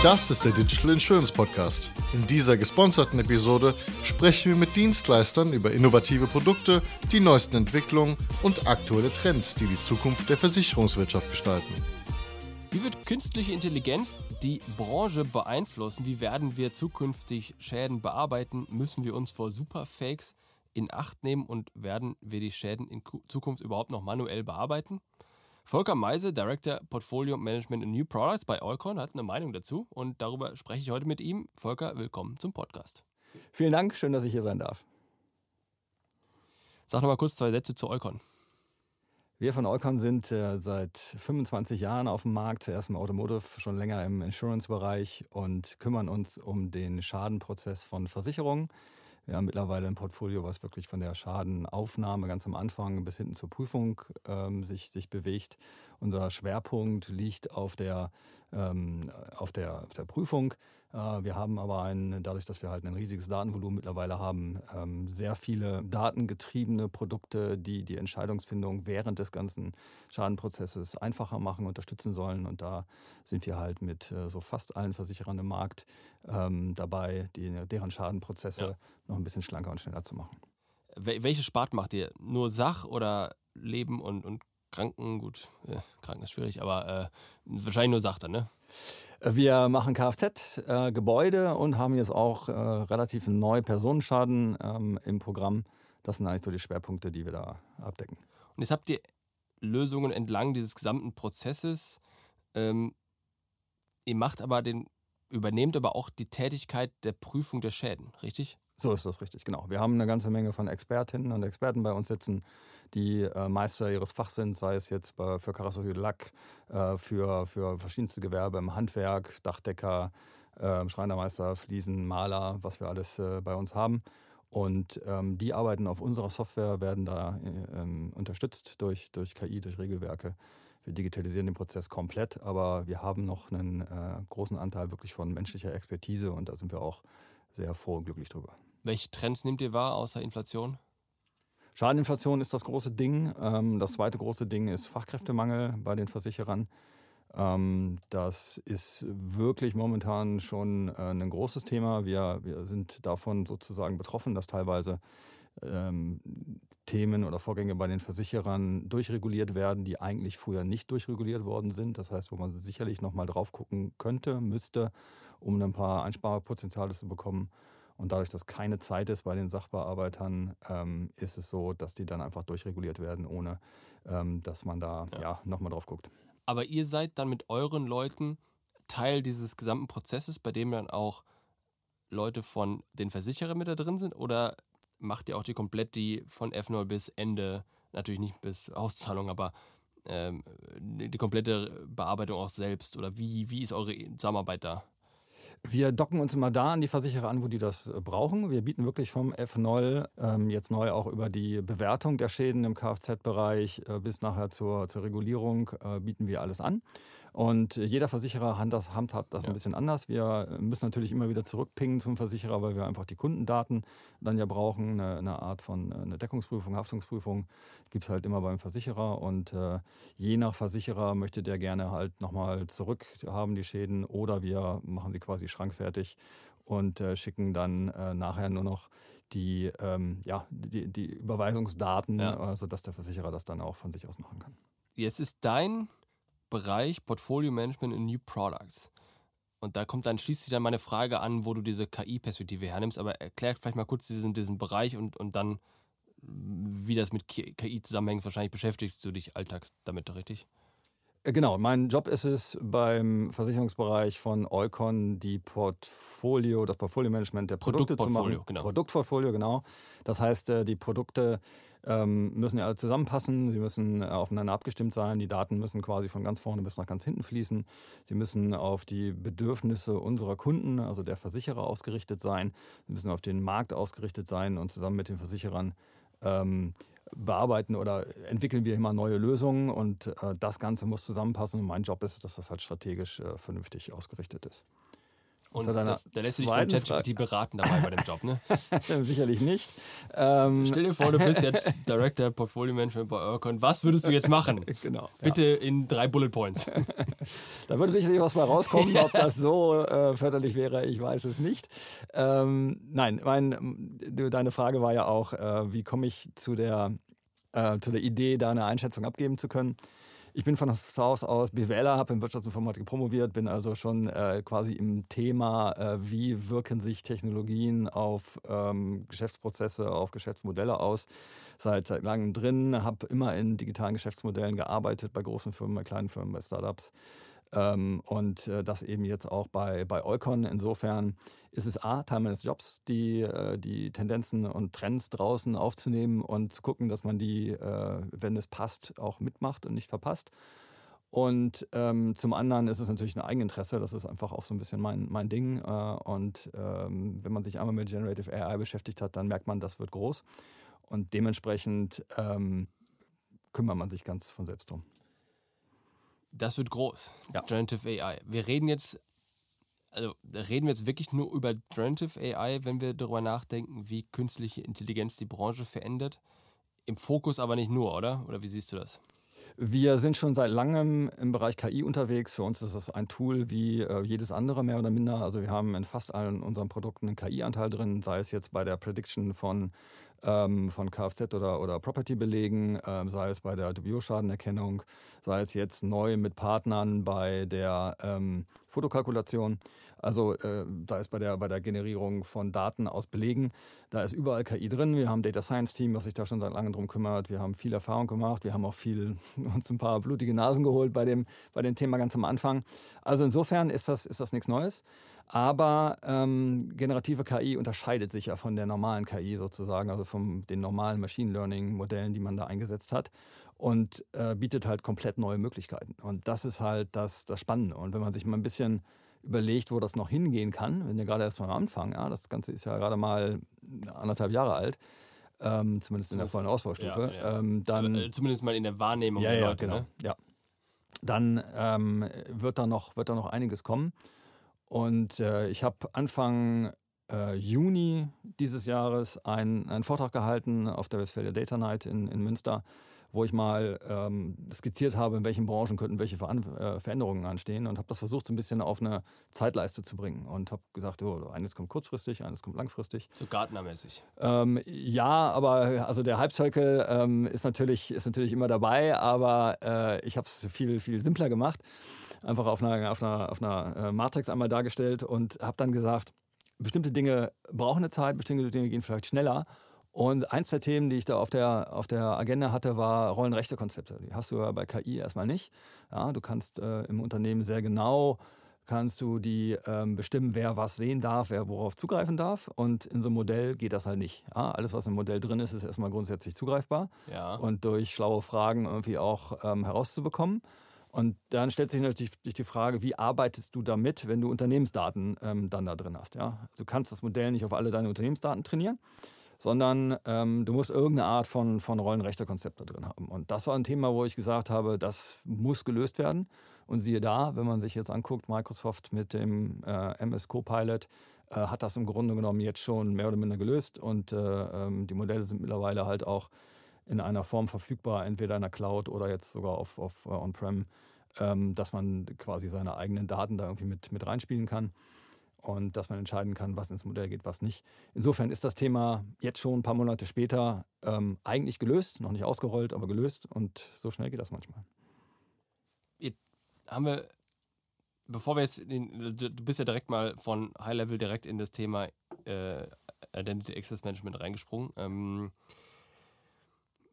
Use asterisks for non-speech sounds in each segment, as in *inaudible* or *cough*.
Das ist der Digital Insurance Podcast. In dieser gesponserten Episode sprechen wir mit Dienstleistern über innovative Produkte, die neuesten Entwicklungen und aktuelle Trends, die die Zukunft der Versicherungswirtschaft gestalten. Wie wird künstliche Intelligenz die Branche beeinflussen? Wie werden wir zukünftig Schäden bearbeiten? Müssen wir uns vor Superfakes in Acht nehmen und werden wir die Schäden in Zukunft überhaupt noch manuell bearbeiten? Volker Meise, Director Portfolio Management and New Products bei Eukon, hat eine Meinung dazu und darüber spreche ich heute mit ihm. Volker, willkommen zum Podcast. Vielen Dank, schön, dass ich hier sein darf. Sag noch mal kurz zwei Sätze zu Eukon. Wir von Eukon sind äh, seit 25 Jahren auf dem Markt, zuerst im Automotive, schon länger im Insurance-Bereich und kümmern uns um den Schadenprozess von Versicherungen. Wir haben mittlerweile ein Portfolio, was wirklich von der Schadenaufnahme ganz am Anfang bis hinten zur Prüfung ähm, sich, sich bewegt. Unser Schwerpunkt liegt auf der, ähm, auf der, auf der Prüfung. Äh, wir haben aber ein, dadurch, dass wir halt ein riesiges Datenvolumen mittlerweile haben, ähm, sehr viele datengetriebene Produkte, die die Entscheidungsfindung während des ganzen Schadenprozesses einfacher machen, unterstützen sollen. Und da sind wir halt mit äh, so fast allen Versicherern im Markt ähm, dabei, die, deren Schadenprozesse ja. noch ein bisschen schlanker und schneller zu machen. Welche Spart macht ihr? Nur Sach oder Leben und, und Kranken? Gut, ja, Kranken ist schwierig, aber äh, wahrscheinlich nur Sach dann, ne? Wir machen Kfz-Gebäude äh, und haben jetzt auch äh, relativ neu Personenschaden ähm, im Programm. Das sind eigentlich so die Schwerpunkte, die wir da abdecken. Und jetzt habt ihr Lösungen entlang dieses gesamten Prozesses. Ähm, ihr macht aber den, übernehmt aber auch die Tätigkeit der Prüfung der Schäden, richtig? So ist das richtig, genau. Wir haben eine ganze Menge von Expertinnen und Experten bei uns sitzen, die äh, Meister ihres Fachs sind, sei es jetzt bei, für Karosserie Lack, äh, für, für verschiedenste Gewerbe im Handwerk, Dachdecker, äh, Schreinermeister, Fliesen, Maler, was wir alles äh, bei uns haben. Und ähm, die arbeiten auf unserer Software, werden da äh, ähm, unterstützt durch, durch KI, durch Regelwerke. Wir digitalisieren den Prozess komplett, aber wir haben noch einen äh, großen Anteil wirklich von menschlicher Expertise und da sind wir auch sehr froh und glücklich drüber. Welche Trends nehmt ihr wahr außer Inflation? Schadeninflation ist das große Ding. Ähm, das zweite große Ding ist Fachkräftemangel bei den Versicherern. Ähm, das ist wirklich momentan schon äh, ein großes Thema. Wir, wir sind davon sozusagen betroffen, dass teilweise ähm, Themen oder Vorgänge bei den Versicherern durchreguliert werden, die eigentlich früher nicht durchreguliert worden sind. Das heißt, wo man sicherlich nochmal drauf gucken könnte, müsste, um ein paar Einsparpotenziale zu bekommen. Und dadurch, dass keine Zeit ist bei den Sachbearbeitern, ähm, ist es so, dass die dann einfach durchreguliert werden, ohne ähm, dass man da ja. ja nochmal drauf guckt. Aber ihr seid dann mit euren Leuten Teil dieses gesamten Prozesses, bei dem dann auch Leute von den Versicherern mit da drin sind? Oder macht ihr auch die komplett die von F0 bis Ende, natürlich nicht bis Auszahlung, aber ähm, die komplette Bearbeitung auch selbst? Oder wie, wie ist eure Zusammenarbeit da? Wir docken uns immer da an die Versicherer an, wo die das äh, brauchen. Wir bieten wirklich vom F0 ähm, jetzt neu auch über die Bewertung der Schäden im Kfz-Bereich äh, bis nachher zur, zur Regulierung äh, bieten wir alles an. Und jeder Versicherer handhabt das ja. ein bisschen anders. Wir müssen natürlich immer wieder zurückpingen zum Versicherer, weil wir einfach die Kundendaten dann ja brauchen. Eine, eine Art von eine Deckungsprüfung, Haftungsprüfung gibt es halt immer beim Versicherer. Und äh, je nach Versicherer möchte der gerne halt nochmal zurück haben, die Schäden, oder wir machen sie quasi schrankfertig und äh, schicken dann äh, nachher nur noch die, ähm, ja, die, die Überweisungsdaten, ja. sodass der Versicherer das dann auch von sich aus machen kann. Jetzt ist dein Bereich Portfolio Management in New Products. Und da kommt dann schließlich dann meine Frage an, wo du diese KI-Perspektive hernimmst. Aber erklär vielleicht mal kurz diesen, diesen Bereich und, und dann, wie das mit KI zusammenhängt. Wahrscheinlich beschäftigst du dich alltags damit, richtig? Äh, genau, mein Job ist es beim Versicherungsbereich von Eukon die Portfolio, das Portfolio-Management der Produkte zu machen. Genau. Produktportfolio, genau. Das heißt, äh, die Produkte ähm, müssen ja alle zusammenpassen, sie müssen äh, aufeinander abgestimmt sein, die Daten müssen quasi von ganz vorne bis nach ganz hinten fließen, sie müssen auf die Bedürfnisse unserer Kunden, also der Versicherer, ausgerichtet sein, sie müssen auf den Markt ausgerichtet sein und zusammen mit den Versicherern ähm, bearbeiten oder entwickeln wir immer neue Lösungen und äh, das Ganze muss zusammenpassen. Und mein Job ist, dass das halt strategisch äh, vernünftig ausgerichtet ist. Und das, da lässt du dich von ChatGPT beraten dabei bei dem Job, ne? *laughs* Sicherlich nicht. Ähm Stell dir vor, du bist jetzt *laughs* Director Portfolio Management bei Urcon. Was würdest du jetzt machen? *laughs* genau. Bitte ja. in drei Bullet Points. da würde sicherlich was mal rauskommen. Ob das so äh, förderlich wäre, ich weiß es nicht. Ähm, nein, mein, deine Frage war ja auch, äh, wie komme ich zu der, äh, zu der Idee, da eine Einschätzung abgeben zu können. Ich bin von Haus aus BWLer, habe in Wirtschaftsinformatik promoviert, bin also schon äh, quasi im Thema, äh, wie wirken sich Technologien auf ähm, Geschäftsprozesse, auf Geschäftsmodelle aus. Seit, seit langem drin, habe immer in digitalen Geschäftsmodellen gearbeitet, bei großen Firmen, bei kleinen Firmen, bei Startups. Ähm, und äh, das eben jetzt auch bei, bei Eukon. Insofern ist es A, Teil meines Jobs, die, äh, die Tendenzen und Trends draußen aufzunehmen und zu gucken, dass man die, äh, wenn es passt, auch mitmacht und nicht verpasst. Und ähm, zum anderen ist es natürlich ein Eigeninteresse, das ist einfach auch so ein bisschen mein, mein Ding. Äh, und ähm, wenn man sich einmal mit Generative AI beschäftigt hat, dann merkt man, das wird groß. Und dementsprechend ähm, kümmert man sich ganz von selbst drum. Das wird groß. Ja. Generative AI. Wir reden jetzt, also reden wir jetzt wirklich nur über Generative AI, wenn wir darüber nachdenken, wie künstliche Intelligenz die Branche verändert. Im Fokus aber nicht nur, oder? Oder wie siehst du das? Wir sind schon seit langem im Bereich KI unterwegs. Für uns ist das ein Tool wie äh, jedes andere mehr oder minder. Also wir haben in fast allen unseren Produkten einen KI-Anteil drin, sei es jetzt bei der Prediction von ähm, von Kfz oder, oder Property-Belegen, ähm, sei es bei der Dubioschadenerkennung, sei es jetzt neu mit Partnern bei der ähm, Fotokalkulation. Also äh, da ist bei der, bei der Generierung von Daten aus Belegen, da ist überall KI drin. Wir haben ein Data Science Team, was sich da schon seit langem drum kümmert. Wir haben viel Erfahrung gemacht. Wir haben auch viel *laughs* uns ein paar blutige Nasen geholt bei dem, bei dem Thema ganz am Anfang. Also insofern ist das, ist das nichts Neues. Aber ähm, generative KI unterscheidet sich ja von der normalen KI sozusagen, also von den normalen Machine Learning-Modellen, die man da eingesetzt hat und äh, bietet halt komplett neue Möglichkeiten. Und das ist halt das, das Spannende. Und wenn man sich mal ein bisschen überlegt, wo das noch hingehen kann, wenn wir gerade erst am Anfang, ja, das Ganze ist ja gerade mal anderthalb Jahre alt, ähm, zumindest in der vollen Ausbaustufe, ja, ja. Ähm, dann äh, zumindest mal in der Wahrnehmung ja, der Leute, genau, ne? ja. Dann ähm, wird da noch wird da noch einiges kommen. Und äh, ich habe Anfang äh, Juni dieses Jahres einen, einen Vortrag gehalten auf der Westfalia Data Night in, in Münster, wo ich mal ähm, skizziert habe, in welchen Branchen könnten welche Veran äh, Veränderungen anstehen und habe das versucht, so ein bisschen auf eine Zeitleiste zu bringen und habe gesagt, oh, eines kommt kurzfristig, eines kommt langfristig. So gartnermäßig. Ähm, ja, aber also der Hype-Cycle ähm, ist, natürlich, ist natürlich immer dabei, aber äh, ich habe es viel, viel simpler gemacht einfach auf einer, auf einer, auf einer äh, Matrix einmal dargestellt und habe dann gesagt, bestimmte Dinge brauchen eine Zeit, bestimmte Dinge gehen vielleicht schneller. Und eins der Themen, die ich da auf der, auf der Agenda hatte, war Rollenrechte-Konzepte. Die hast du ja bei KI erstmal nicht. Ja, du kannst äh, im Unternehmen sehr genau kannst du die ähm, bestimmen, wer was sehen darf, wer worauf zugreifen darf. Und in so einem Modell geht das halt nicht. Ja, alles, was im Modell drin ist, ist erstmal grundsätzlich zugreifbar ja. und durch schlaue Fragen irgendwie auch ähm, herauszubekommen. Und dann stellt sich natürlich die Frage, wie arbeitest du damit, wenn du Unternehmensdaten ähm, dann da drin hast. Ja? Du kannst das Modell nicht auf alle deine Unternehmensdaten trainieren, sondern ähm, du musst irgendeine Art von, von Rollenrechtekonzept da drin haben. Und das war ein Thema, wo ich gesagt habe, das muss gelöst werden. Und siehe da, wenn man sich jetzt anguckt, Microsoft mit dem äh, MS Copilot äh, hat das im Grunde genommen jetzt schon mehr oder minder gelöst. Und äh, ähm, die Modelle sind mittlerweile halt auch in einer Form verfügbar, entweder in der Cloud oder jetzt sogar auf, auf uh, On-Prem, ähm, dass man quasi seine eigenen Daten da irgendwie mit, mit reinspielen kann und dass man entscheiden kann, was ins Modell geht, was nicht. Insofern ist das Thema jetzt schon ein paar Monate später ähm, eigentlich gelöst, noch nicht ausgerollt, aber gelöst und so schnell geht das manchmal. Jetzt haben wir, bevor wir jetzt, in, du bist ja direkt mal von High Level direkt in das Thema äh, Identity Access Management reingesprungen. Ähm,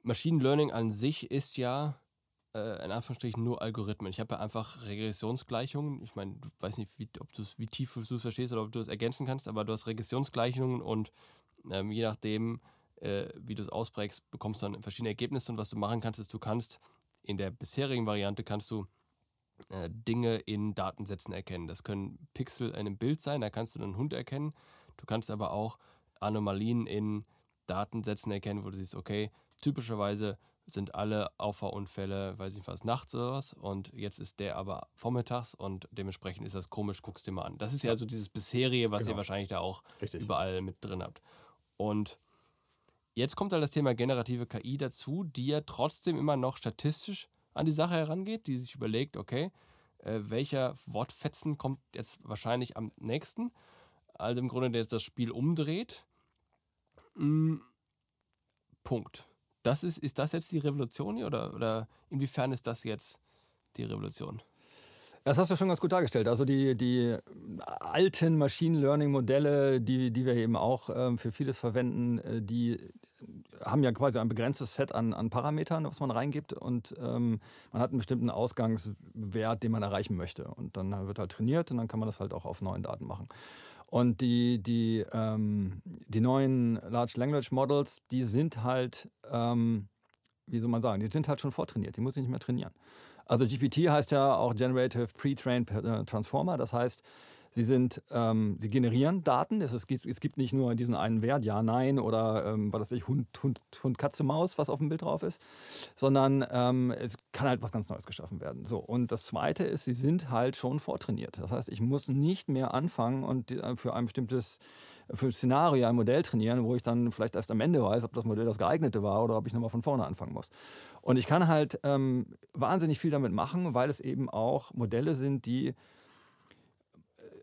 Machine Learning an sich ist ja in Anführungsstrichen nur Algorithmen. Ich habe ja einfach Regressionsgleichungen. Ich meine, du weißt nicht, wie, ob wie tief du es verstehst oder ob du es ergänzen kannst, aber du hast Regressionsgleichungen und ähm, je nachdem, äh, wie du es ausprägst, bekommst du dann verschiedene Ergebnisse. Und was du machen kannst, ist, du kannst in der bisherigen Variante kannst du äh, Dinge in Datensätzen erkennen. Das können Pixel in einem Bild sein, da kannst du einen Hund erkennen. Du kannst aber auch Anomalien in Datensätzen erkennen, wo du siehst, okay, typischerweise sind alle Auffahrunfälle, weiß ich was, nachts oder was und jetzt ist der aber vormittags und dementsprechend ist das komisch, guckst dir mal an. Das ist ja so dieses bisherige, was genau. ihr wahrscheinlich da auch Richtig. überall mit drin habt. Und jetzt kommt halt das Thema generative KI dazu, die ja trotzdem immer noch statistisch an die Sache herangeht, die sich überlegt, okay, äh, welcher Wortfetzen kommt jetzt wahrscheinlich am nächsten. Also im Grunde, der jetzt das Spiel umdreht. Mm, Punkt. Das ist, ist das jetzt die Revolution hier oder, oder inwiefern ist das jetzt die Revolution? Das hast du schon ganz gut dargestellt. Also die, die alten Machine Learning Modelle, die, die wir eben auch ähm, für vieles verwenden, äh, die haben ja quasi ein begrenztes Set an, an Parametern, was man reingibt und ähm, man hat einen bestimmten Ausgangswert, den man erreichen möchte. Und dann wird halt trainiert und dann kann man das halt auch auf neuen Daten machen. Und die, die, ähm, die neuen Large Language Models, die sind halt, ähm, wie soll man sagen, die sind halt schon vortrainiert, die muss ich nicht mehr trainieren. Also GPT heißt ja auch Generative Pre-Trained äh, Transformer, das heißt, Sie sind, ähm, sie generieren Daten. Es, gibt, es gibt nicht nur diesen einen Wert, ja, nein oder ähm, was weiß ich, Hund, Hund, Hund, Katze, Maus, was auf dem Bild drauf ist, sondern ähm, es kann halt was ganz Neues geschaffen werden. So und das Zweite ist, sie sind halt schon vortrainiert. Das heißt, ich muss nicht mehr anfangen und äh, für ein bestimmtes für ein Szenario ein Modell trainieren, wo ich dann vielleicht erst am Ende weiß, ob das Modell das geeignete war oder ob ich nochmal von vorne anfangen muss. Und ich kann halt ähm, wahnsinnig viel damit machen, weil es eben auch Modelle sind, die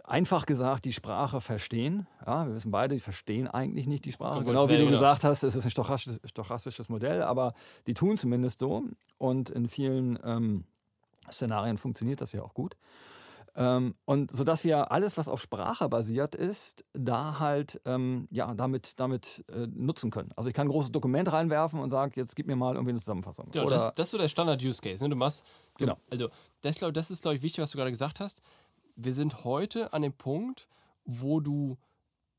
einfach gesagt die Sprache verstehen. Ja, wir wissen beide, die verstehen eigentlich nicht die Sprache. Genau wie du gesagt hast, es ist ein stochastisches, Modell, aber die tun zumindest so. Und in vielen ähm, Szenarien funktioniert das ja auch gut. Ähm, und sodass wir alles, was auf Sprache basiert ist, da halt ähm, ja, damit, damit äh, nutzen können. Also ich kann ein großes Dokument reinwerfen und sagen, jetzt gib mir mal irgendwie eine Zusammenfassung. Genau, Oder das, das ist so der Standard-Use-Case. Ne? Du machst, du, genau. also das, das ist, glaube ich, wichtig, was du gerade gesagt hast wir sind heute an dem Punkt, wo du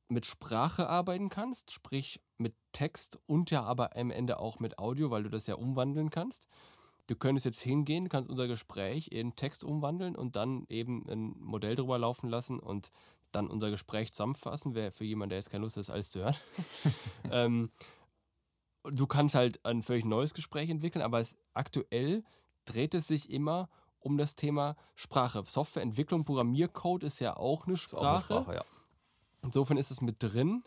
mit Sprache arbeiten kannst, sprich mit Text und ja aber am Ende auch mit Audio, weil du das ja umwandeln kannst. Du könntest jetzt hingehen, kannst unser Gespräch in Text umwandeln und dann eben ein Modell drüber laufen lassen und dann unser Gespräch zusammenfassen. Wäre für jemanden, der jetzt keine Lust hat, das alles zu hören. *laughs* ähm, du kannst halt ein völlig neues Gespräch entwickeln, aber es, aktuell dreht es sich immer um um das Thema Sprache. Softwareentwicklung, Programmiercode ist ja auch eine Sprache. Auch eine Sprache ja. Insofern ist es mit drin.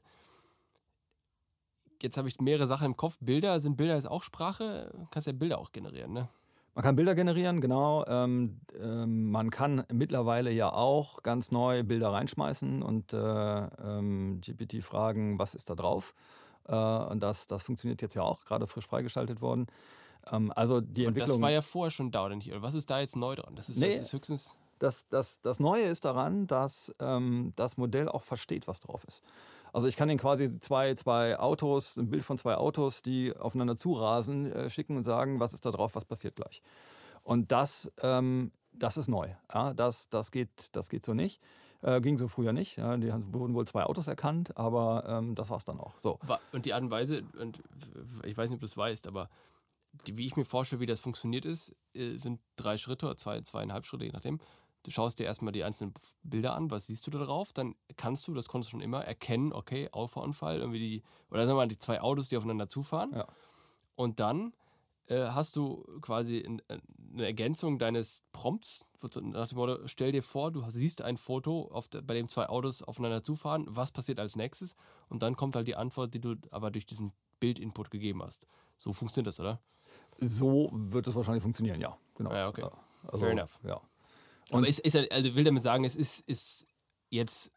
Jetzt habe ich mehrere Sachen im Kopf. Bilder, sind Bilder jetzt auch Sprache? Du kannst ja Bilder auch generieren, ne? Man kann Bilder generieren, genau. Ähm, ähm, man kann mittlerweile ja auch ganz neu Bilder reinschmeißen und äh, ähm, GPT fragen, was ist da drauf. Äh, und das, das funktioniert jetzt ja auch, gerade frisch freigeschaltet worden. Ähm, also die Und Entwicklung. Das war ja vorher schon da, oder nicht? was ist da jetzt neu dran? Das ist, nee, das ist höchstens. Das, das, das Neue ist daran, dass ähm, das Modell auch versteht, was drauf ist. Also ich kann Ihnen quasi zwei, zwei Autos, ein Bild von zwei Autos, die aufeinander zurasen, äh, schicken und sagen, was ist da drauf, was passiert gleich. Und das, ähm, das ist neu. Ja, das, das, geht, das geht so nicht. Äh, ging so früher nicht. Ja, die wurden wohl zwei Autos erkannt, aber ähm, das war es dann auch. So. Und die Art und Weise, und ich weiß nicht, ob du es weißt, aber wie ich mir vorstelle, wie das funktioniert ist, äh, sind drei Schritte oder zwei, zweieinhalb Schritte, je nachdem. Du schaust dir erstmal die einzelnen Bilder an, was siehst du da drauf, dann kannst du, das konntest du schon immer, erkennen, okay, Auffahrunfall, irgendwie die, oder sagen wir mal, die zwei Autos, die aufeinander zufahren. Ja. Und dann äh, hast du quasi in, äh, eine Ergänzung deines Prompts nach dem Motto, stell dir vor, du siehst ein Foto, der, bei dem zwei Autos aufeinander zufahren, was passiert als nächstes? Und dann kommt halt die Antwort, die du aber durch diesen Bildinput gegeben hast. So funktioniert das, oder? So wird es wahrscheinlich funktionieren, ja. Genau. Ja, okay. Also, Fair enough. Ja. Und Aber ist, ist, also will damit sagen, es ist, ist jetzt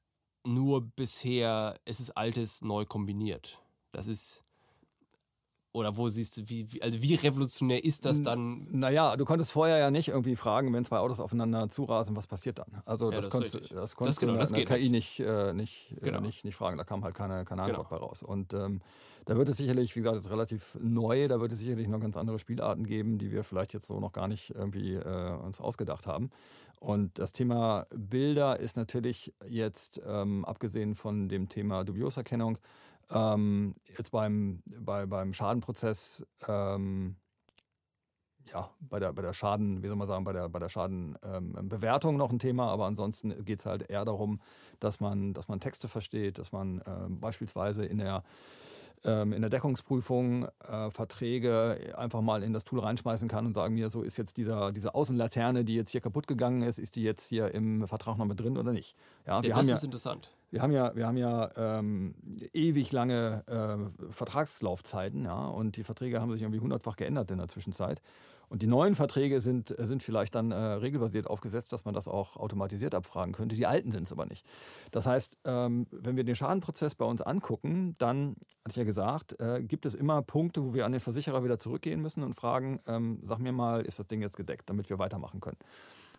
nur bisher, es ist Altes neu kombiniert. Das ist oder wo siehst du, wie, also wie revolutionär ist das dann? Naja, du konntest vorher ja nicht irgendwie fragen, wenn zwei Autos aufeinander zurasen, was passiert dann? Also ja, das, das, konntest, das konntest das, genau, du in der KI nicht, äh, nicht, äh, genau. äh, nicht, nicht fragen, da kam halt keine, keine Antwort genau. bei raus. Und ähm, da wird es sicherlich, wie gesagt, ist relativ neu, da wird es sicherlich noch ganz andere Spielarten geben, die wir vielleicht jetzt so noch gar nicht irgendwie äh, uns ausgedacht haben. Und das Thema Bilder ist natürlich jetzt, ähm, abgesehen von dem Thema Dubioserkennung, ähm, jetzt beim, bei, beim Schadenprozess, ähm, ja, bei der, bei der Schaden, wie soll man sagen, bei der, bei der Schadenbewertung ähm, noch ein Thema, aber ansonsten geht es halt eher darum, dass man, dass man Texte versteht, dass man äh, beispielsweise in der ähm, in der Deckungsprüfung äh, Verträge einfach mal in das Tool reinschmeißen kann und sagen mir, so ist jetzt dieser, diese Außenlaterne, die jetzt hier kaputt gegangen ist, ist die jetzt hier im Vertrag noch mit drin oder nicht? Ja, wir das haben ist ja, interessant. Wir haben ja, wir haben ja ähm, ewig lange äh, Vertragslaufzeiten, ja, und die Verträge haben sich irgendwie hundertfach geändert in der Zwischenzeit. Und die neuen Verträge sind, sind vielleicht dann äh, regelbasiert aufgesetzt, dass man das auch automatisiert abfragen könnte. Die alten sind es aber nicht. Das heißt, ähm, wenn wir den Schadenprozess bei uns angucken, dann, hatte ich ja gesagt, äh, gibt es immer Punkte, wo wir an den Versicherer wieder zurückgehen müssen und fragen, ähm, sag mir mal, ist das Ding jetzt gedeckt, damit wir weitermachen können.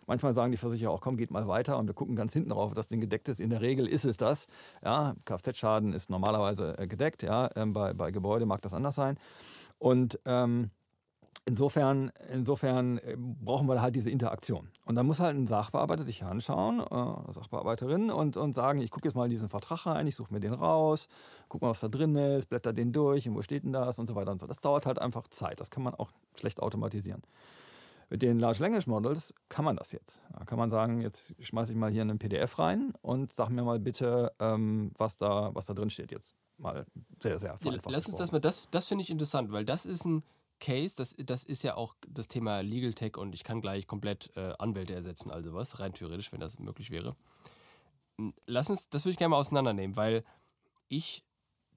Manchmal sagen die Versicherer auch, komm, geht mal weiter und wir gucken ganz hinten drauf, ob das Ding gedeckt ist. In der Regel ist es das. Ja, Kfz-Schaden ist normalerweise äh, gedeckt. Ja, ähm, bei, bei Gebäude mag das anders sein. Und ähm, Insofern, insofern äh, brauchen wir halt diese Interaktion. Und dann muss halt ein Sachbearbeiter sich anschauen, äh, Sachbearbeiterin, und, und sagen, ich gucke jetzt mal in diesen Vertrag rein, ich suche mir den raus, gucke mal, was da drin ist, blätter den durch und wo steht denn das und so weiter und so. Das dauert halt einfach Zeit. Das kann man auch schlecht automatisieren. Mit den Large Language Models kann man das jetzt. Da kann man sagen, jetzt schmeiße ich mal hier einen PDF rein und sag mir mal bitte, ähm, was, da, was da drin steht. Jetzt mal sehr, sehr vereinfacht. Lass uns das mal, das, das finde ich interessant, weil das ist ein Case, das, das ist ja auch das Thema Legal Tech und ich kann gleich komplett äh, Anwälte ersetzen, also was, rein theoretisch, wenn das möglich wäre. Lass uns, das würde ich gerne mal auseinandernehmen, weil ich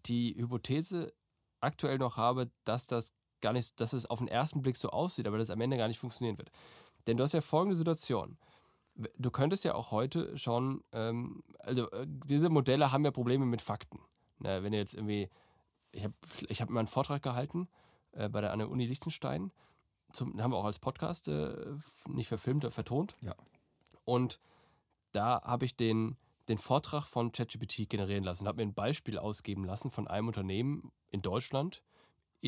die Hypothese aktuell noch habe, dass das gar nicht, dass es auf den ersten Blick so aussieht, aber das am Ende gar nicht funktionieren wird. Denn du hast ja folgende Situation. Du könntest ja auch heute schon, ähm, also äh, diese Modelle haben ja Probleme mit Fakten. Na, wenn du jetzt irgendwie, ich habe ich hab mal einen Vortrag gehalten äh, bei der an der Uni Liechtenstein, zum, haben wir auch als Podcast äh, nicht verfilmt, vertont. Ja. Und da habe ich den, den Vortrag von ChatGPT generieren lassen und habe mir ein Beispiel ausgeben lassen von einem Unternehmen in Deutschland,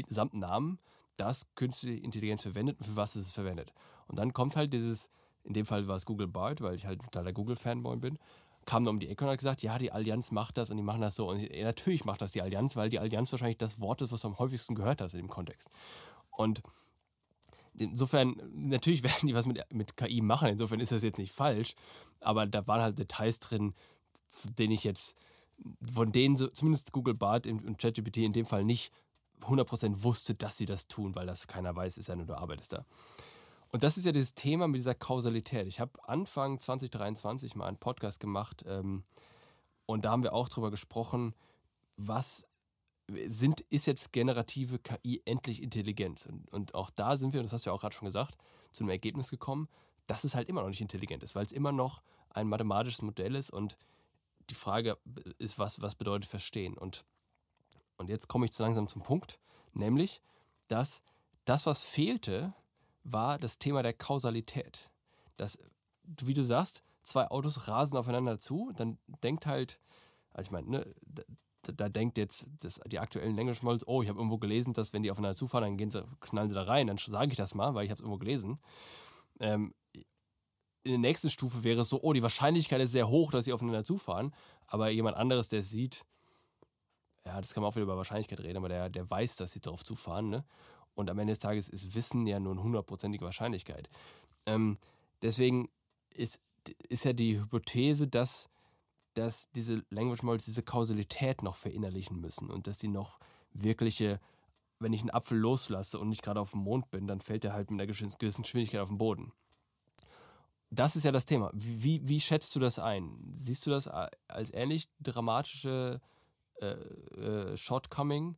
samt Namen, das künstliche Intelligenz verwendet und für was es verwendet. Und dann kommt halt dieses, in dem Fall war es Google Bard, weil ich halt totaler Google-Fanboy bin, kam da um die Ecke und hat gesagt, ja, die Allianz macht das und die machen das so. Und ich, natürlich macht das die Allianz, weil die Allianz wahrscheinlich das Wort ist, was du am häufigsten gehört hast in dem Kontext. Und insofern, natürlich *laughs* werden die was mit, mit KI machen, insofern ist das jetzt nicht falsch, aber da waren halt Details drin, den ich jetzt, von denen so, zumindest Google Bart und ChatGPT in dem Fall nicht 100% wusste, dass sie das tun, weil das keiner weiß, ist ja nur du arbeitest da. Und das ist ja dieses Thema mit dieser Kausalität. Ich habe Anfang 2023 mal einen Podcast gemacht ähm, und da haben wir auch drüber gesprochen, was sind, ist jetzt generative KI endlich Intelligenz? Und, und auch da sind wir, und das hast du ja auch gerade schon gesagt, zu einem Ergebnis gekommen, dass es halt immer noch nicht intelligent ist, weil es immer noch ein mathematisches Modell ist und die Frage ist, was, was bedeutet verstehen? Und und jetzt komme ich zu langsam zum Punkt, nämlich, dass das, was fehlte, war das Thema der Kausalität. Das, wie du sagst, zwei Autos rasen aufeinander zu, dann denkt halt, also ich meine, ne, da, da, denkt jetzt das, die aktuellen Language Models, oh, ich habe irgendwo gelesen, dass wenn die aufeinander zufahren, dann gehen sie, knallen sie da rein, dann sage ich das mal, weil ich habe es irgendwo gelesen. Ähm, in der nächsten Stufe wäre es so, oh, die Wahrscheinlichkeit ist sehr hoch, dass sie aufeinander zufahren, aber jemand anderes, der sieht, ja, das kann man auch wieder über Wahrscheinlichkeit reden, aber der, der weiß, dass sie darauf zufahren. Ne? Und am Ende des Tages ist Wissen ja nur eine hundertprozentige Wahrscheinlichkeit. Ähm, deswegen ist, ist ja die Hypothese, dass, dass diese Language Models diese Kausalität noch verinnerlichen müssen und dass die noch wirkliche, wenn ich einen Apfel loslasse und nicht gerade auf dem Mond bin, dann fällt er halt mit einer gewissen Geschwindigkeit auf den Boden. Das ist ja das Thema. Wie, wie schätzt du das ein? Siehst du das als ähnlich dramatische äh, äh, Shortcoming,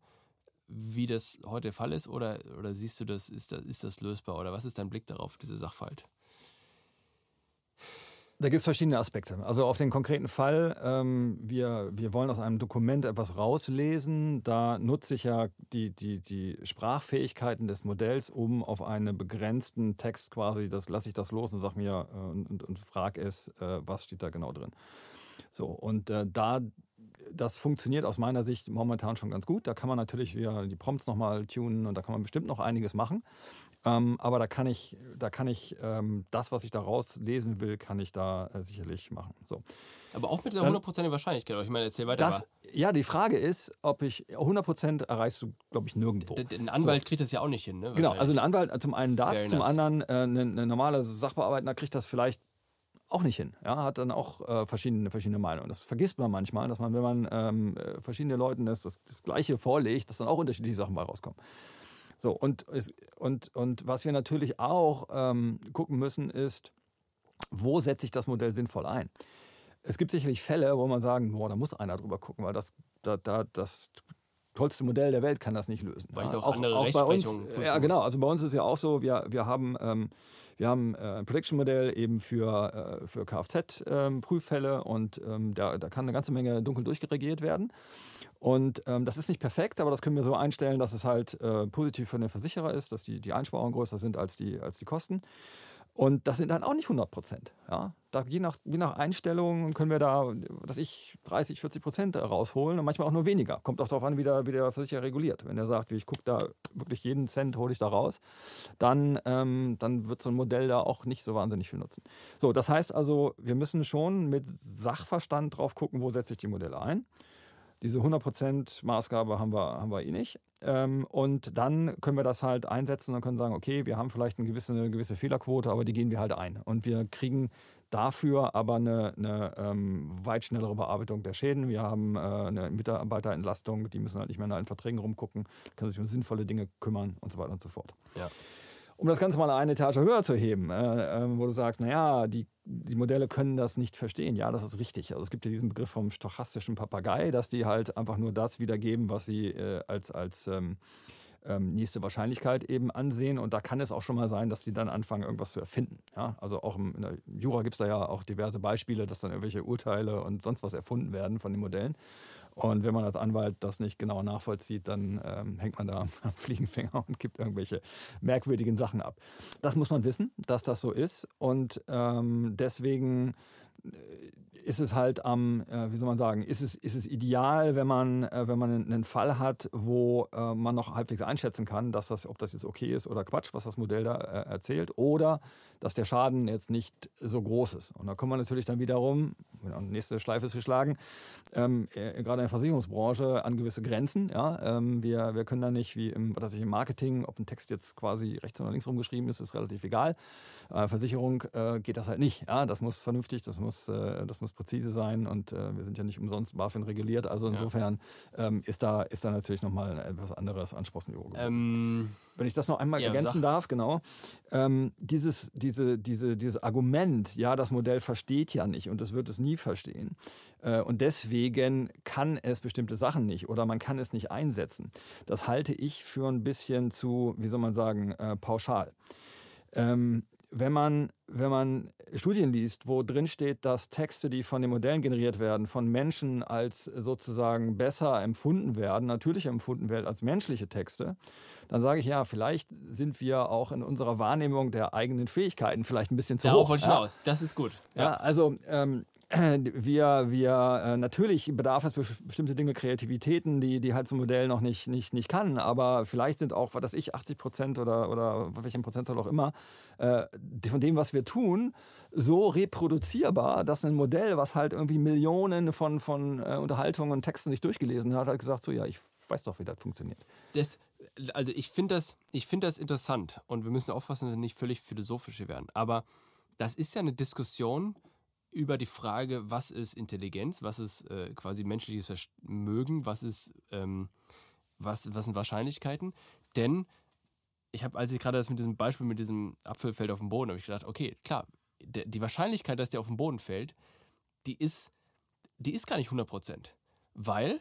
wie das heute der Fall ist? Oder, oder siehst du das ist, das, ist das lösbar? Oder was ist dein Blick darauf, diese Sachverhalt? Da gibt es verschiedene Aspekte. Also auf den konkreten Fall, ähm, wir, wir wollen aus einem Dokument etwas rauslesen. Da nutze ich ja die, die, die Sprachfähigkeiten des Modells, um auf einen begrenzten Text quasi, das lasse ich das los und sag mir äh, und, und, und frage es, äh, was steht da genau drin. So, und äh, da das funktioniert aus meiner Sicht momentan schon ganz gut. Da kann man natürlich wieder die Prompts nochmal tunen und da kann man bestimmt noch einiges machen. Ähm, aber da kann ich, da kann ich ähm, das, was ich da rauslesen will, kann ich da äh, sicherlich machen. So. Aber auch mit der 100% ähm, Wahrscheinlichkeit. Ich meine, erzähl weiter. Das, ja, die Frage ist, ob ich 100% erreichst du, glaube ich, nirgendwo. Ein Anwalt so. kriegt das ja auch nicht hin. Ne? Genau, also ein Anwalt, zum einen das, zum anderen äh, ein, ein normaler Sachbearbeiter kriegt das vielleicht auch nicht hin. Ja, hat dann auch äh, verschiedene, verschiedene Meinungen. Das vergisst man manchmal, dass man, wenn man ähm, äh, verschiedene Leuten das, das, das, Gleiche vorlegt, dass dann auch unterschiedliche Sachen bei rauskommen. So, und, und, und was wir natürlich auch ähm, gucken müssen, ist, wo setze ich das Modell sinnvoll ein? Es gibt sicherlich Fälle, wo man sagen, boah, da muss einer drüber gucken, weil das, da, da, das tollste Modell der Welt kann das nicht lösen. Weil ja, auch, auch, andere auch bei uns. Ja, genau. Also bei uns ist ja auch so, wir, wir haben, ähm, wir haben äh, ein Prediction-Modell eben für, äh, für Kfz-Prüffälle ähm, und ähm, da, da kann eine ganze Menge dunkel durchgeregiert werden. Und ähm, das ist nicht perfekt, aber das können wir so einstellen, dass es halt äh, positiv für den Versicherer ist, dass die, die Einsparungen größer sind als die, als die Kosten. Und das sind dann auch nicht 100 Prozent. Ja? Da, je, nach, je nach Einstellung können wir da, dass ich 30, 40 Prozent rausholen und manchmal auch nur weniger. Kommt auch darauf an, wie der, wie der Versicherer reguliert. Wenn er sagt, ich gucke da wirklich jeden Cent, hole ich da raus, dann, ähm, dann wird so ein Modell da auch nicht so wahnsinnig viel nutzen. So, das heißt also, wir müssen schon mit Sachverstand drauf gucken, wo setze ich die Modelle ein. Diese 100% Maßgabe haben wir, haben wir eh nicht. Ähm, und dann können wir das halt einsetzen und können sagen, okay, wir haben vielleicht eine gewisse, eine gewisse Fehlerquote, aber die gehen wir halt ein. Und wir kriegen dafür aber eine, eine ähm, weit schnellere Bearbeitung der Schäden. Wir haben äh, eine Mitarbeiterentlastung, die müssen halt nicht mehr in allen Verträgen rumgucken, können sich um sinnvolle Dinge kümmern und so weiter und so fort. Ja um das Ganze mal eine Etage höher zu heben, äh, äh, wo du sagst, naja, die, die Modelle können das nicht verstehen. Ja, das ist richtig. Also es gibt ja diesen Begriff vom stochastischen Papagei, dass die halt einfach nur das wiedergeben, was sie äh, als, als ähm, ähm, nächste Wahrscheinlichkeit eben ansehen. Und da kann es auch schon mal sein, dass die dann anfangen, irgendwas zu erfinden. Ja? Also auch im, in der Jura gibt es da ja auch diverse Beispiele, dass dann irgendwelche Urteile und sonst was erfunden werden von den Modellen. Und wenn man als Anwalt das nicht genau nachvollzieht, dann ähm, hängt man da am Fliegenfänger und gibt irgendwelche merkwürdigen Sachen ab. Das muss man wissen, dass das so ist. Und ähm, deswegen äh, ist es halt am, äh, wie soll man sagen, ist es, ist es ideal, wenn man, äh, wenn man einen Fall hat, wo äh, man noch halbwegs einschätzen kann, dass das, ob das jetzt okay ist oder Quatsch, was das Modell da äh, erzählt, oder dass der Schaden jetzt nicht so groß ist. Und da kommen wir natürlich dann wiederum, nächste Schleife zu schlagen, ähm, äh, gerade in der Versicherungsbranche an gewisse Grenzen. Ja? Ähm, wir, wir können da nicht wie im, was ich, im Marketing, ob ein Text jetzt quasi rechts oder links rumgeschrieben ist, ist relativ egal. Äh, Versicherung geht das halt nicht. Ja? Das muss vernünftig, das muss, das muss präzise sein und äh, wir sind ja nicht umsonst BaFin reguliert. Also insofern ja. ähm, ist, da, ist da natürlich nochmal etwas anderes Anspruchsniveau. Ähm, Wenn ich das noch einmal ja, ergänzen sag. darf, genau. Ähm, dieses, diese, diese, dieses Argument, ja, das Modell versteht ja nicht und es wird es nie verstehen. Äh, und deswegen kann es bestimmte Sachen nicht oder man kann es nicht einsetzen. Das halte ich für ein bisschen zu, wie soll man sagen, äh, pauschal. Ähm, wenn man, wenn man Studien liest, wo drin steht, dass Texte, die von den Modellen generiert werden, von Menschen als sozusagen besser empfunden werden, natürlicher empfunden werden als menschliche Texte, dann sage ich ja, vielleicht sind wir auch in unserer Wahrnehmung der eigenen Fähigkeiten vielleicht ein bisschen zu Darauf hoch. Wollte ich ja? Das ist gut. Ja, ja also ähm, *clears throat* wir, wir äh, natürlich bedarf es bestimmte Dinge, Kreativitäten, die, die halt so ein Modell noch nicht, nicht, nicht kann, aber vielleicht sind auch, was weiß ich, 80 Prozent oder, oder welchen Prozentzahl auch immer, äh, von dem, was wir tun, so reproduzierbar, dass ein Modell, was halt irgendwie Millionen von, von äh, Unterhaltungen und Texten sich durchgelesen hat, hat gesagt, so ja, ich weiß doch, wie das funktioniert. Das, also ich finde das, find das interessant. Und wir müssen aufpassen, dass wir nicht völlig philosophisch werden, aber das ist ja eine Diskussion, über die Frage, was ist Intelligenz, was ist äh, quasi menschliches Vermögen, was ist, ähm, was, was sind Wahrscheinlichkeiten. Denn ich habe, als ich gerade das mit diesem Beispiel mit diesem Apfel fällt auf den Boden, habe ich gedacht, okay, klar, die Wahrscheinlichkeit, dass der auf den Boden fällt, die ist, die ist gar nicht 100%, weil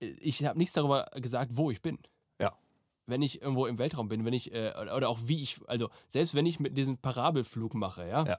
äh, ich habe nichts darüber gesagt, wo ich bin. Ja. Wenn ich irgendwo im Weltraum bin, wenn ich, äh, oder auch wie ich, also selbst wenn ich mit diesem Parabelflug mache, ja, ja.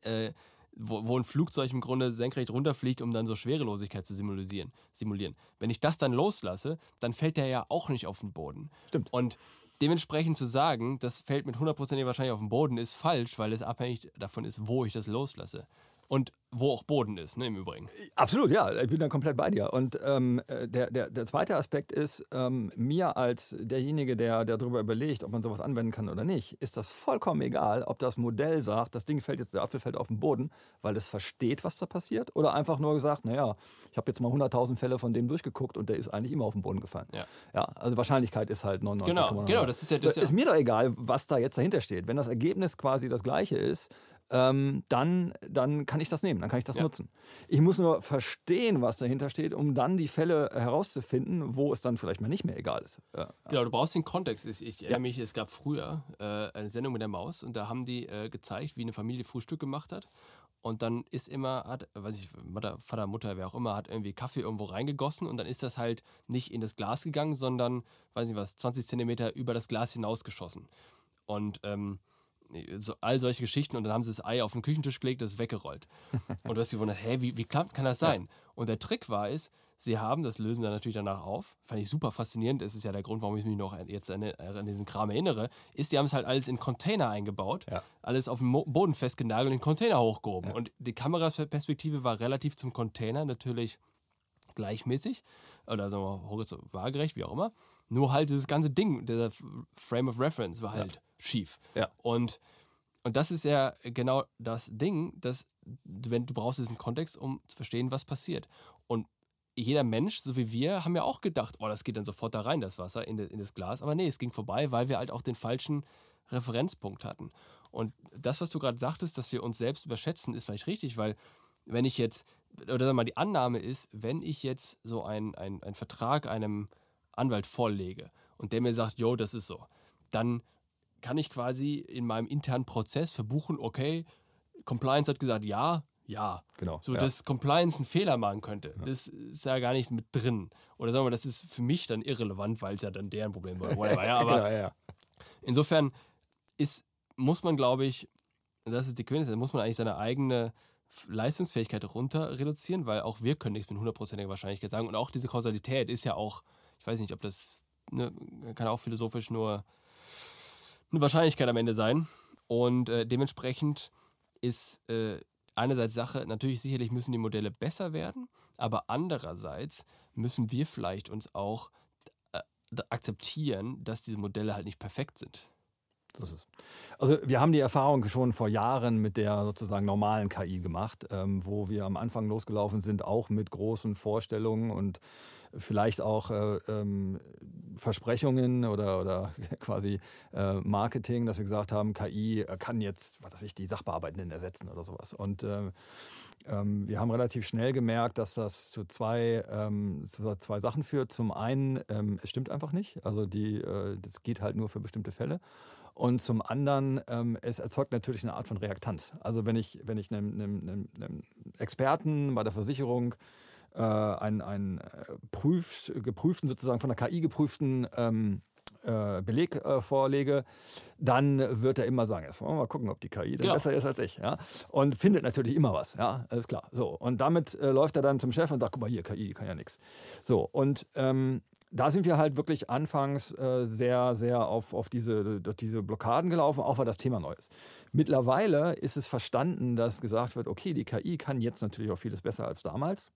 Äh, wo, wo, ein Flugzeug im Grunde senkrecht runterfliegt, um dann so Schwerelosigkeit zu simulieren. simulieren. Wenn ich das dann loslasse, dann fällt der ja auch nicht auf den Boden. Stimmt. Und dementsprechend zu sagen, das fällt mit 100% wahrscheinlich auf den Boden, ist falsch, weil es abhängig davon ist, wo ich das loslasse und wo auch Boden ist, ne, im Übrigen. Absolut, ja, ich bin da komplett bei dir. Und ähm, äh, der, der, der zweite Aspekt ist, ähm, mir als derjenige, der, der darüber überlegt, ob man sowas anwenden kann oder nicht, ist das vollkommen egal, ob das Modell sagt, das Ding fällt jetzt, der Apfel fällt auf den Boden, weil es versteht, was da passiert, oder einfach nur gesagt, naja, ich habe jetzt mal 100.000 Fälle von dem durchgeguckt und der ist eigentlich immer auf den Boden gefallen. Ja. ja also Wahrscheinlichkeit ist halt 99. Genau, genau, das ist ja... Das ist mir doch egal, was da jetzt dahinter steht. Wenn das Ergebnis quasi das gleiche ist, ähm, dann, dann kann ich das nehmen, dann kann ich das ja. nutzen. Ich muss nur verstehen, was dahinter steht, um dann die Fälle herauszufinden, wo es dann vielleicht mal nicht mehr egal ist. Ja. Genau, du brauchst den Kontext. Ich, ich erinnere mich, es gab früher äh, eine Sendung mit der Maus und da haben die äh, gezeigt, wie eine Familie Frühstück gemacht hat. Und dann ist immer, hat, weiß ich, Mutter, Vater, Mutter, wer auch immer, hat irgendwie Kaffee irgendwo reingegossen und dann ist das halt nicht in das Glas gegangen, sondern, weiß nicht was, 20 Zentimeter über das Glas hinausgeschossen. Und ähm, so, all solche Geschichten und dann haben sie das Ei auf den Küchentisch gelegt, das ist weggerollt. *laughs* und du hast gewundert, hä, wie, wie klappt, kann das sein? Und der Trick war es, sie haben, das lösen sie natürlich danach auf, fand ich super faszinierend, das ist ja der Grund, warum ich mich noch jetzt an, an diesen Kram erinnere, ist, sie haben es halt alles in Container eingebaut, ja. alles auf dem Boden festgenagelt und in Container hochgehoben. Ja. Und die Kameraperspektive war relativ zum Container natürlich gleichmäßig oder sagen wir horizontal waagerecht, wie auch immer. Nur halt dieses ganze Ding, der Frame of Reference war halt schief. Ja. Und, und das ist ja genau das Ding, dass wenn du brauchst diesen Kontext, um zu verstehen, was passiert. Und jeder Mensch, so wie wir, haben ja auch gedacht, oh, das geht dann sofort da rein, das Wasser in, in das Glas. Aber nee, es ging vorbei, weil wir halt auch den falschen Referenzpunkt hatten. Und das, was du gerade sagtest, dass wir uns selbst überschätzen, ist vielleicht richtig, weil wenn ich jetzt, oder sagen wir mal, die Annahme ist, wenn ich jetzt so einen ein Vertrag einem Anwalt vorlege und der mir sagt, jo, das ist so, dann kann ich quasi in meinem internen Prozess verbuchen, okay, Compliance hat gesagt, ja, ja. Genau. So, ja. dass Compliance einen Fehler machen könnte, ja. das ist ja gar nicht mit drin. Oder sagen wir, das ist für mich dann irrelevant, weil es ja dann deren Problem war. Whatever, ja, *laughs* aber genau, ja. insofern ist, muss man, glaube ich, das ist die Quintessenz, muss man eigentlich seine eigene Leistungsfähigkeit runter reduzieren, weil auch wir können nichts mit hundertprozentiger Wahrscheinlichkeit sagen. Und auch diese Kausalität ist ja auch, ich weiß nicht, ob das, ne, kann auch philosophisch nur eine Wahrscheinlichkeit am Ende sein. Und äh, dementsprechend ist äh, einerseits Sache, natürlich sicherlich müssen die Modelle besser werden, aber andererseits müssen wir vielleicht uns auch äh, akzeptieren, dass diese Modelle halt nicht perfekt sind. Das ist. Also wir haben die Erfahrung schon vor Jahren mit der sozusagen normalen KI gemacht, ähm, wo wir am Anfang losgelaufen sind, auch mit großen Vorstellungen und vielleicht auch äh, ähm, Versprechungen oder, oder *laughs* quasi äh, Marketing, dass wir gesagt haben, KI kann jetzt, was weiß ich, die Sachbearbeitenden ersetzen oder sowas. Und äh, ähm, wir haben relativ schnell gemerkt, dass das zu zwei, ähm, zu zwei Sachen führt. Zum einen, ähm, es stimmt einfach nicht. Also die, äh, das geht halt nur für bestimmte Fälle. Und zum anderen, ähm, es erzeugt natürlich eine Art von Reaktanz. Also wenn ich, wenn ich einem, einem, einem Experten bei der Versicherung äh, einen, einen äh, prüft, geprüften, sozusagen von der KI geprüften ähm, äh, Beleg äh, vorlege, dann wird er immer sagen, jetzt wollen wir mal gucken, ob die KI genau. besser ist als ich. Ja? Und findet natürlich immer was, ja, alles klar. So, und damit äh, läuft er dann zum Chef und sagt, guck mal hier, KI kann ja nichts. So, und ähm, da sind wir halt wirklich anfangs äh, sehr, sehr auf, auf diese, diese Blockaden gelaufen, auch weil das Thema neu ist. Mittlerweile ist es verstanden, dass gesagt wird, okay, die KI kann jetzt natürlich auch vieles besser als damals.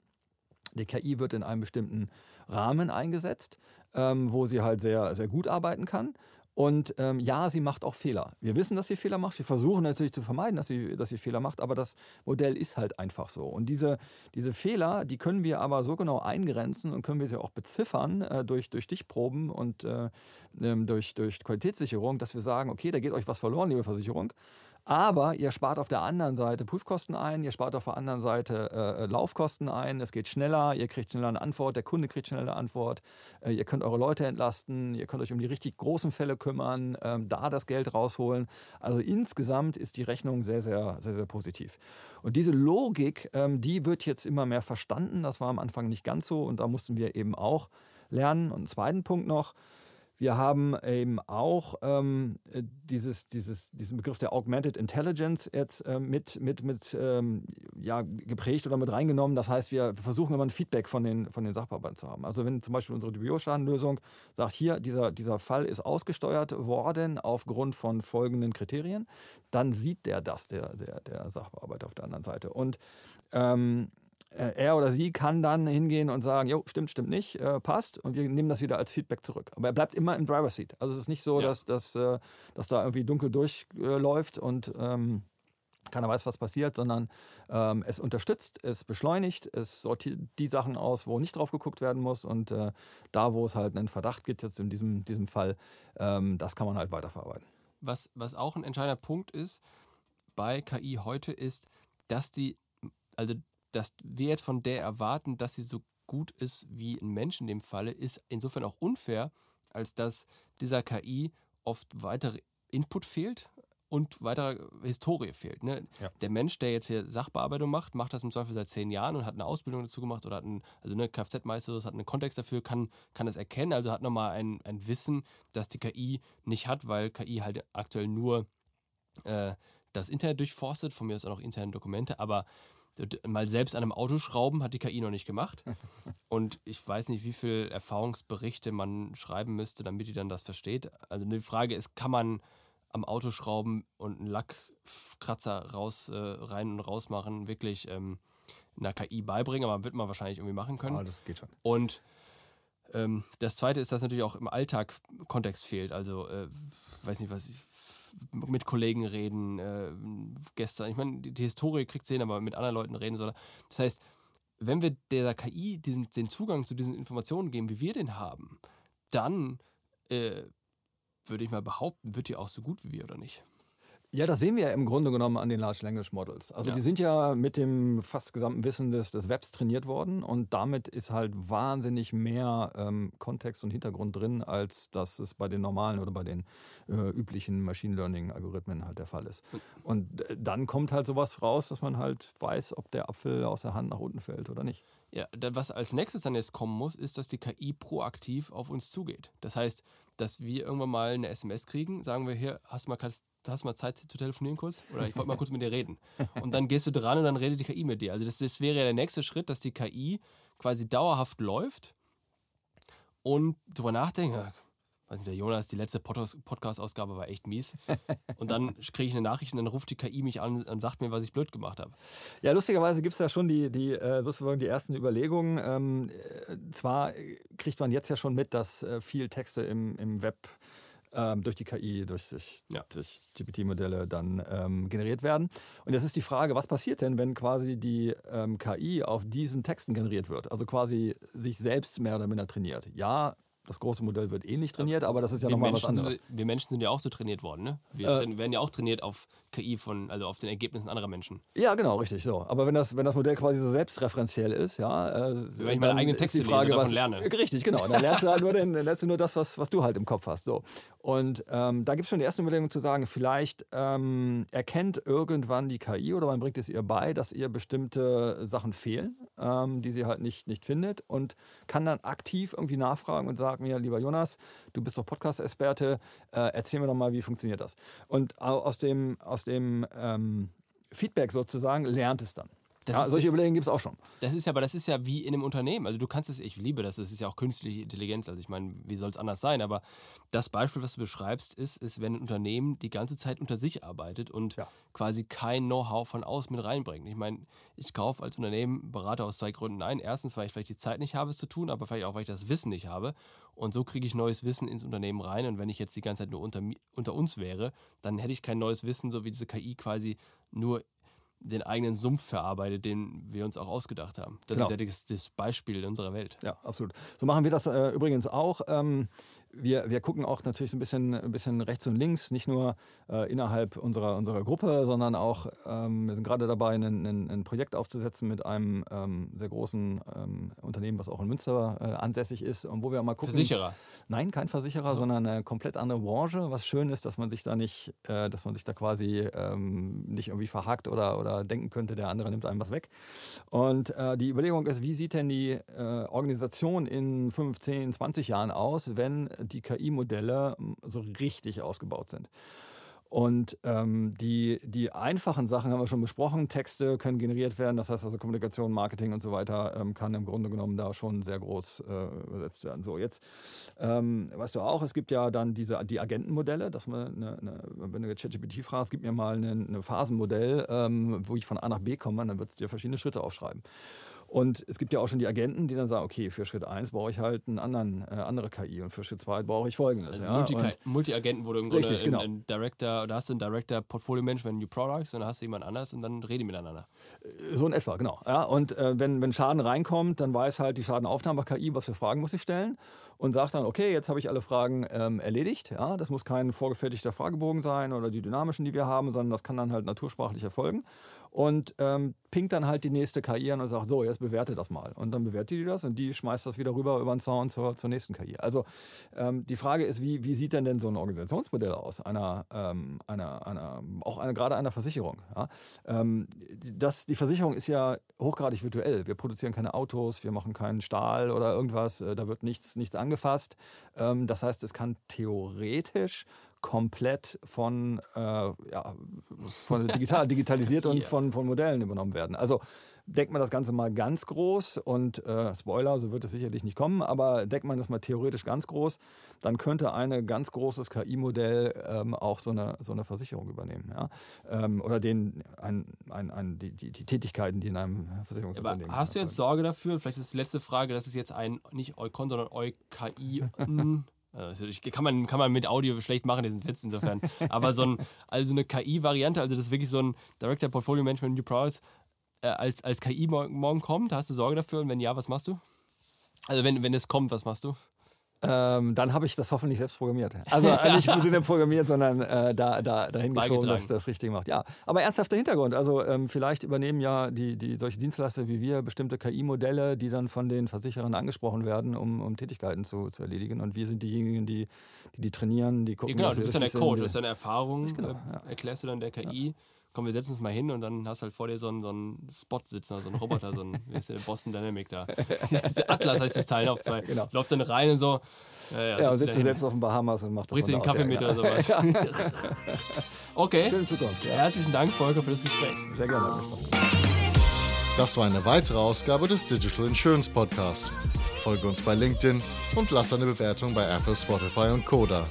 Die KI wird in einem bestimmten Rahmen eingesetzt, ähm, wo sie halt sehr, sehr gut arbeiten kann. Und ähm, ja, sie macht auch Fehler. Wir wissen, dass sie Fehler macht. Wir versuchen natürlich zu vermeiden, dass sie, dass sie Fehler macht, aber das Modell ist halt einfach so. Und diese, diese Fehler, die können wir aber so genau eingrenzen und können wir sie auch beziffern äh, durch, durch Stichproben und äh, ähm, durch, durch Qualitätssicherung, dass wir sagen, okay, da geht euch was verloren, liebe Versicherung. Aber ihr spart auf der anderen Seite Prüfkosten ein, ihr spart auf der anderen Seite äh, äh, Laufkosten ein, es geht schneller, ihr kriegt schneller eine Antwort, der Kunde kriegt schneller eine Antwort, äh, ihr könnt eure Leute entlasten, ihr könnt euch um die richtig großen Fälle kümmern, ähm, da das Geld rausholen. Also insgesamt ist die Rechnung sehr, sehr, sehr, sehr positiv. Und diese Logik, ähm, die wird jetzt immer mehr verstanden. Das war am Anfang nicht ganz so und da mussten wir eben auch lernen. Und einen zweiten Punkt noch, wir haben eben auch ähm, dieses, dieses, diesen Begriff der Augmented Intelligence jetzt äh, mit, mit, mit ähm, ja, geprägt oder mit reingenommen. Das heißt, wir versuchen immer ein Feedback von den, von den Sachbearbeitern zu haben. Also wenn zum Beispiel unsere Bioschadenlösung sagt, hier, dieser, dieser Fall ist ausgesteuert worden aufgrund von folgenden Kriterien, dann sieht der das, der, der, der Sachbearbeiter auf der anderen Seite. Und ähm, äh, er oder sie kann dann hingehen und sagen, jo, stimmt, stimmt nicht, äh, passt und wir nehmen das wieder als Feedback zurück. Aber er bleibt immer im Driver Seat. Also es ist nicht so, ja. dass, dass, äh, dass da irgendwie dunkel durchläuft und ähm, keiner weiß, was passiert, sondern ähm, es unterstützt, es beschleunigt, es sortiert die Sachen aus, wo nicht drauf geguckt werden muss und äh, da, wo es halt einen Verdacht gibt, jetzt in diesem, diesem Fall, ähm, das kann man halt weiterverarbeiten. Was, was auch ein entscheidender Punkt ist, bei KI heute ist, dass die, also dass wir jetzt von der erwarten, dass sie so gut ist wie ein Mensch in dem Falle, ist insofern auch unfair, als dass dieser KI oft weitere Input fehlt und weitere Historie fehlt. Ne? Ja. Der Mensch, der jetzt hier Sachbearbeitung macht, macht das im Zweifel seit zehn Jahren und hat eine Ausbildung dazu gemacht oder hat einen, also ne, Kfz-Meister, das hat einen Kontext dafür, kann, kann das erkennen, also hat nochmal ein, ein Wissen, das die KI nicht hat, weil KI halt aktuell nur äh, das Internet durchforstet, von mir aus auch noch interne Dokumente, aber mal selbst an einem Auto schrauben hat die KI noch nicht gemacht. *laughs* Und ich weiß nicht, wie viele Erfahrungsberichte man schreiben müsste, damit die dann das versteht. Also die Frage ist, kann man am Auto schrauben und einen Lackkratzer raus, äh, rein und raus machen, wirklich ähm, einer KI beibringen, aber wird man wahrscheinlich irgendwie machen können. Ah, das geht schon. Und ähm, das zweite ist, dass natürlich auch im Alltag Kontext fehlt. Also, äh, weiß nicht, was ich mit Kollegen reden, äh, gestern. Ich meine, die, die, Historie kriegt sehen, aber mit anderen Leuten reden soll. Das heißt, wenn wir der KI diesen, den Zugang zu diesen Informationen geben, wie wir den haben, dann äh, würde ich mal behaupten, wird die auch so gut wie wir, oder nicht? Ja, das sehen wir ja im Grunde genommen an den Large Language Models. Also ja. die sind ja mit dem fast gesamten Wissen des, des Webs trainiert worden und damit ist halt wahnsinnig mehr ähm, Kontext und Hintergrund drin, als das es bei den normalen oder bei den äh, üblichen Machine Learning Algorithmen halt der Fall ist. Und äh, dann kommt halt sowas raus, dass man halt weiß, ob der Apfel aus der Hand nach unten fällt oder nicht. Ja, was als nächstes dann jetzt kommen muss, ist, dass die KI proaktiv auf uns zugeht. Das heißt, dass wir irgendwann mal eine SMS kriegen, sagen wir hier, hast du mal, kannst, hast mal Zeit zu telefonieren kurz? Oder ich wollte mal kurz mit dir reden. *laughs* Und dann gehst du dran und dann redet die KI mit dir. Also das, das wäre ja der nächste Schritt, dass die KI quasi dauerhaft läuft und drüber nachdenken, weiß nicht, der Jonas, die letzte Podcast-Ausgabe war echt mies. Und dann *laughs* kriege ich eine Nachricht und dann ruft die KI mich an und sagt mir, was ich blöd gemacht habe. Ja, lustigerweise gibt es ja schon die, die, äh, sozusagen die ersten Überlegungen. Ähm, äh, zwar kriegt man jetzt ja schon mit, dass äh, viel Texte im, im Web ähm, durch die KI, durch, durch, ja. durch GPT-Modelle dann ähm, generiert werden. Und jetzt ist die Frage, was passiert denn, wenn quasi die ähm, KI auf diesen Texten generiert wird? Also quasi sich selbst mehr oder minder trainiert. Ja, das große Modell wird eh nicht trainiert, aber das ist ja nochmal was anderes. Wir Menschen sind ja auch so trainiert worden, ne? Wir äh, werden ja auch trainiert auf KI von, also auf den Ergebnissen anderer Menschen. Ja, genau, richtig so. Aber wenn das, wenn das Modell quasi so selbstreferenziell ist, ja, äh, wenn ich meine eigenen Texte die Frage, lese, was, lerne. Richtig, genau. Dann lernst du halt nur, *laughs* den, lernst du nur das, was, was du halt im Kopf hast. So. Und ähm, da gibt es schon die erste Überlegung zu sagen, vielleicht ähm, erkennt irgendwann die KI oder man bringt es ihr bei, dass ihr bestimmte Sachen fehlen, ähm, die sie halt nicht, nicht findet und kann dann aktiv irgendwie nachfragen und sagen mir, lieber Jonas, du bist doch Podcast-Experte, äh, erzähl mir doch mal, wie funktioniert das? Und aus dem, aus dem ähm, Feedback sozusagen lernt es dann. Ja, solche Überlegungen gibt es auch schon. Das ist ja, aber das ist ja wie in einem Unternehmen. Also du kannst es, ich liebe das, das ist ja auch künstliche Intelligenz. Also ich meine, wie soll es anders sein? Aber das Beispiel, was du beschreibst, ist, ist, wenn ein Unternehmen die ganze Zeit unter sich arbeitet und ja. quasi kein Know-how von außen mit reinbringt. Ich meine, ich kaufe als Unternehmen Berater aus zwei Gründen ein. Erstens, weil ich vielleicht die Zeit nicht habe, es zu tun, aber vielleicht auch, weil ich das Wissen nicht habe. Und so kriege ich neues Wissen ins Unternehmen rein. Und wenn ich jetzt die ganze Zeit nur unter, unter uns wäre, dann hätte ich kein neues Wissen, so wie diese KI quasi nur den eigenen Sumpf verarbeitet, den wir uns auch ausgedacht haben. Das genau. ist ja das, das, Beispiel unserer Welt. Ja, absolut. So machen wir das äh, übrigens auch. Ähm, wir, wir gucken auch natürlich so ein bisschen, ein bisschen rechts und links, nicht nur äh, innerhalb unserer, unserer Gruppe, sondern auch, ähm, wir sind gerade dabei, ein, ein, Projekt aufzusetzen mit einem ähm, sehr großen ähm, Unternehmen, was auch in Münster äh, ansässig ist und wo wir mal gucken. Versicherer? Nein, kein Versicherer, so. sondern eine komplett andere Branche. Was schön ist, dass man sich da nicht, äh, dass man sich da quasi ähm, nicht irgendwie verhakt oder, oder denken könnte, der andere nimmt einem was weg. Und äh, die Überlegung ist, wie sieht denn die äh, Organisation in 15, 20 Jahren aus, wenn die KI-Modelle hm, so richtig ausgebaut sind. Und ähm, die, die einfachen Sachen haben wir schon besprochen. Texte können generiert werden, das heißt also Kommunikation, Marketing und so weiter ähm, kann im Grunde genommen da schon sehr groß äh, übersetzt werden. So, jetzt ähm, weißt du auch, es gibt ja dann diese, die Agentenmodelle, dass man, eine, eine, wenn du jetzt ChatGPT fragst, gib mir mal ein Phasenmodell, ähm, wo ich von A nach B komme, dann wird es dir verschiedene Schritte aufschreiben. Und es gibt ja auch schon die Agenten, die dann sagen, okay, für Schritt 1 brauche ich halt eine anderen, äh, andere KI und für Schritt 2 brauche ich folgendes. Also ja. Multi-Agenten, wo du im Grunde richtig, genau. ein, Director, da hast du einen Director Portfolio Management New Products und dann hast du jemand anders und dann reden die miteinander. So in etwa, genau. Ja, und äh, wenn, wenn Schaden reinkommt, dann weiß halt die Schadenaufnahme-KI, was für Fragen muss ich stellen. und sagt dann, okay, jetzt habe ich alle Fragen ähm, erledigt. Ja, das muss kein vorgefertigter Fragebogen sein oder die dynamischen, die wir haben, sondern das kann dann halt natursprachlich erfolgen. Und ähm, pinkt dann halt die nächste KI an und sagt, so, jetzt bewerte das mal. Und dann bewertet die das und die schmeißt das wieder rüber über den Zaun zur, zur nächsten KI. Also ähm, die Frage ist, wie, wie sieht denn denn so ein Organisationsmodell aus? Einer, ähm, einer, einer, auch eine, gerade einer Versicherung. Ja? Ähm, das, die Versicherung ist ja hochgradig virtuell. Wir produzieren keine Autos, wir machen keinen Stahl oder irgendwas, äh, da wird nichts, nichts angefasst. Ähm, das heißt, es kann theoretisch komplett von, äh, ja, von digital, *laughs* digitalisiert und yeah. von, von Modellen übernommen werden. Also deckt man das Ganze mal ganz groß und äh, Spoiler, so wird es sicherlich nicht kommen, aber deckt man das mal theoretisch ganz groß, dann könnte ein ganz großes KI-Modell ähm, auch so eine, so eine Versicherung übernehmen. Ja? Ähm, oder den, ein, ein, ein, die, die, die, Tätigkeiten, die in einem Versicherungsunternehmen. Aber hast du jetzt Sorge dafür, vielleicht ist die letzte Frage, dass es jetzt ein nicht Eukon, sondern EuKI *laughs* Also ich, kann, man, kann man mit Audio schlecht machen, diesen Witz insofern. Aber so ein, also eine KI-Variante, also das ist wirklich so ein Director Portfolio Management New Products, äh, als, als KI morgen kommt, hast du Sorge dafür? Und wenn ja, was machst du? Also wenn, wenn es kommt, was machst du? Ähm, dann habe ich das hoffentlich selbst programmiert. *laughs* Also äh, nicht im Sinne programmiert, sondern äh, da, da, dahin geschoben, dass das richtig macht. Ja, aber ernsthafter Hintergrund. Also ähm, vielleicht übernehmen ja die, die solche Dienstleister wie wir bestimmte KI-Modelle, die dann von den Versicherern angesprochen werden, um, um Tätigkeiten zu, zu erledigen. Und wir sind diejenigen, die die, die trainieren, die gucken. Ja, genau, du bist dann der Coach, das ist deine Erfahrung, genau, äh, ja. erklärst du dann der KI. Ja komm, wir setzen uns mal hin und dann hast du halt vor dir so einen, so einen Spot sitzen, so einen Roboter, so ein, wie ist der, Boston Dynamic da. Atlas heißt das Teil auf zwei. Genau. Läuft dann rein und so. Ja, ja, ja und sitzt du selbst auf den Bahamas und macht das Bringst du den Kaffee mit oder sowas. *laughs* okay. Schöne Zukunft. Ja. Herzlichen Dank, Volker, für das Gespräch. Sehr gerne. Das war eine weitere Ausgabe des Digital Insurance Podcast. Folge uns bei LinkedIn und lass eine Bewertung bei Apple, Spotify und Koda.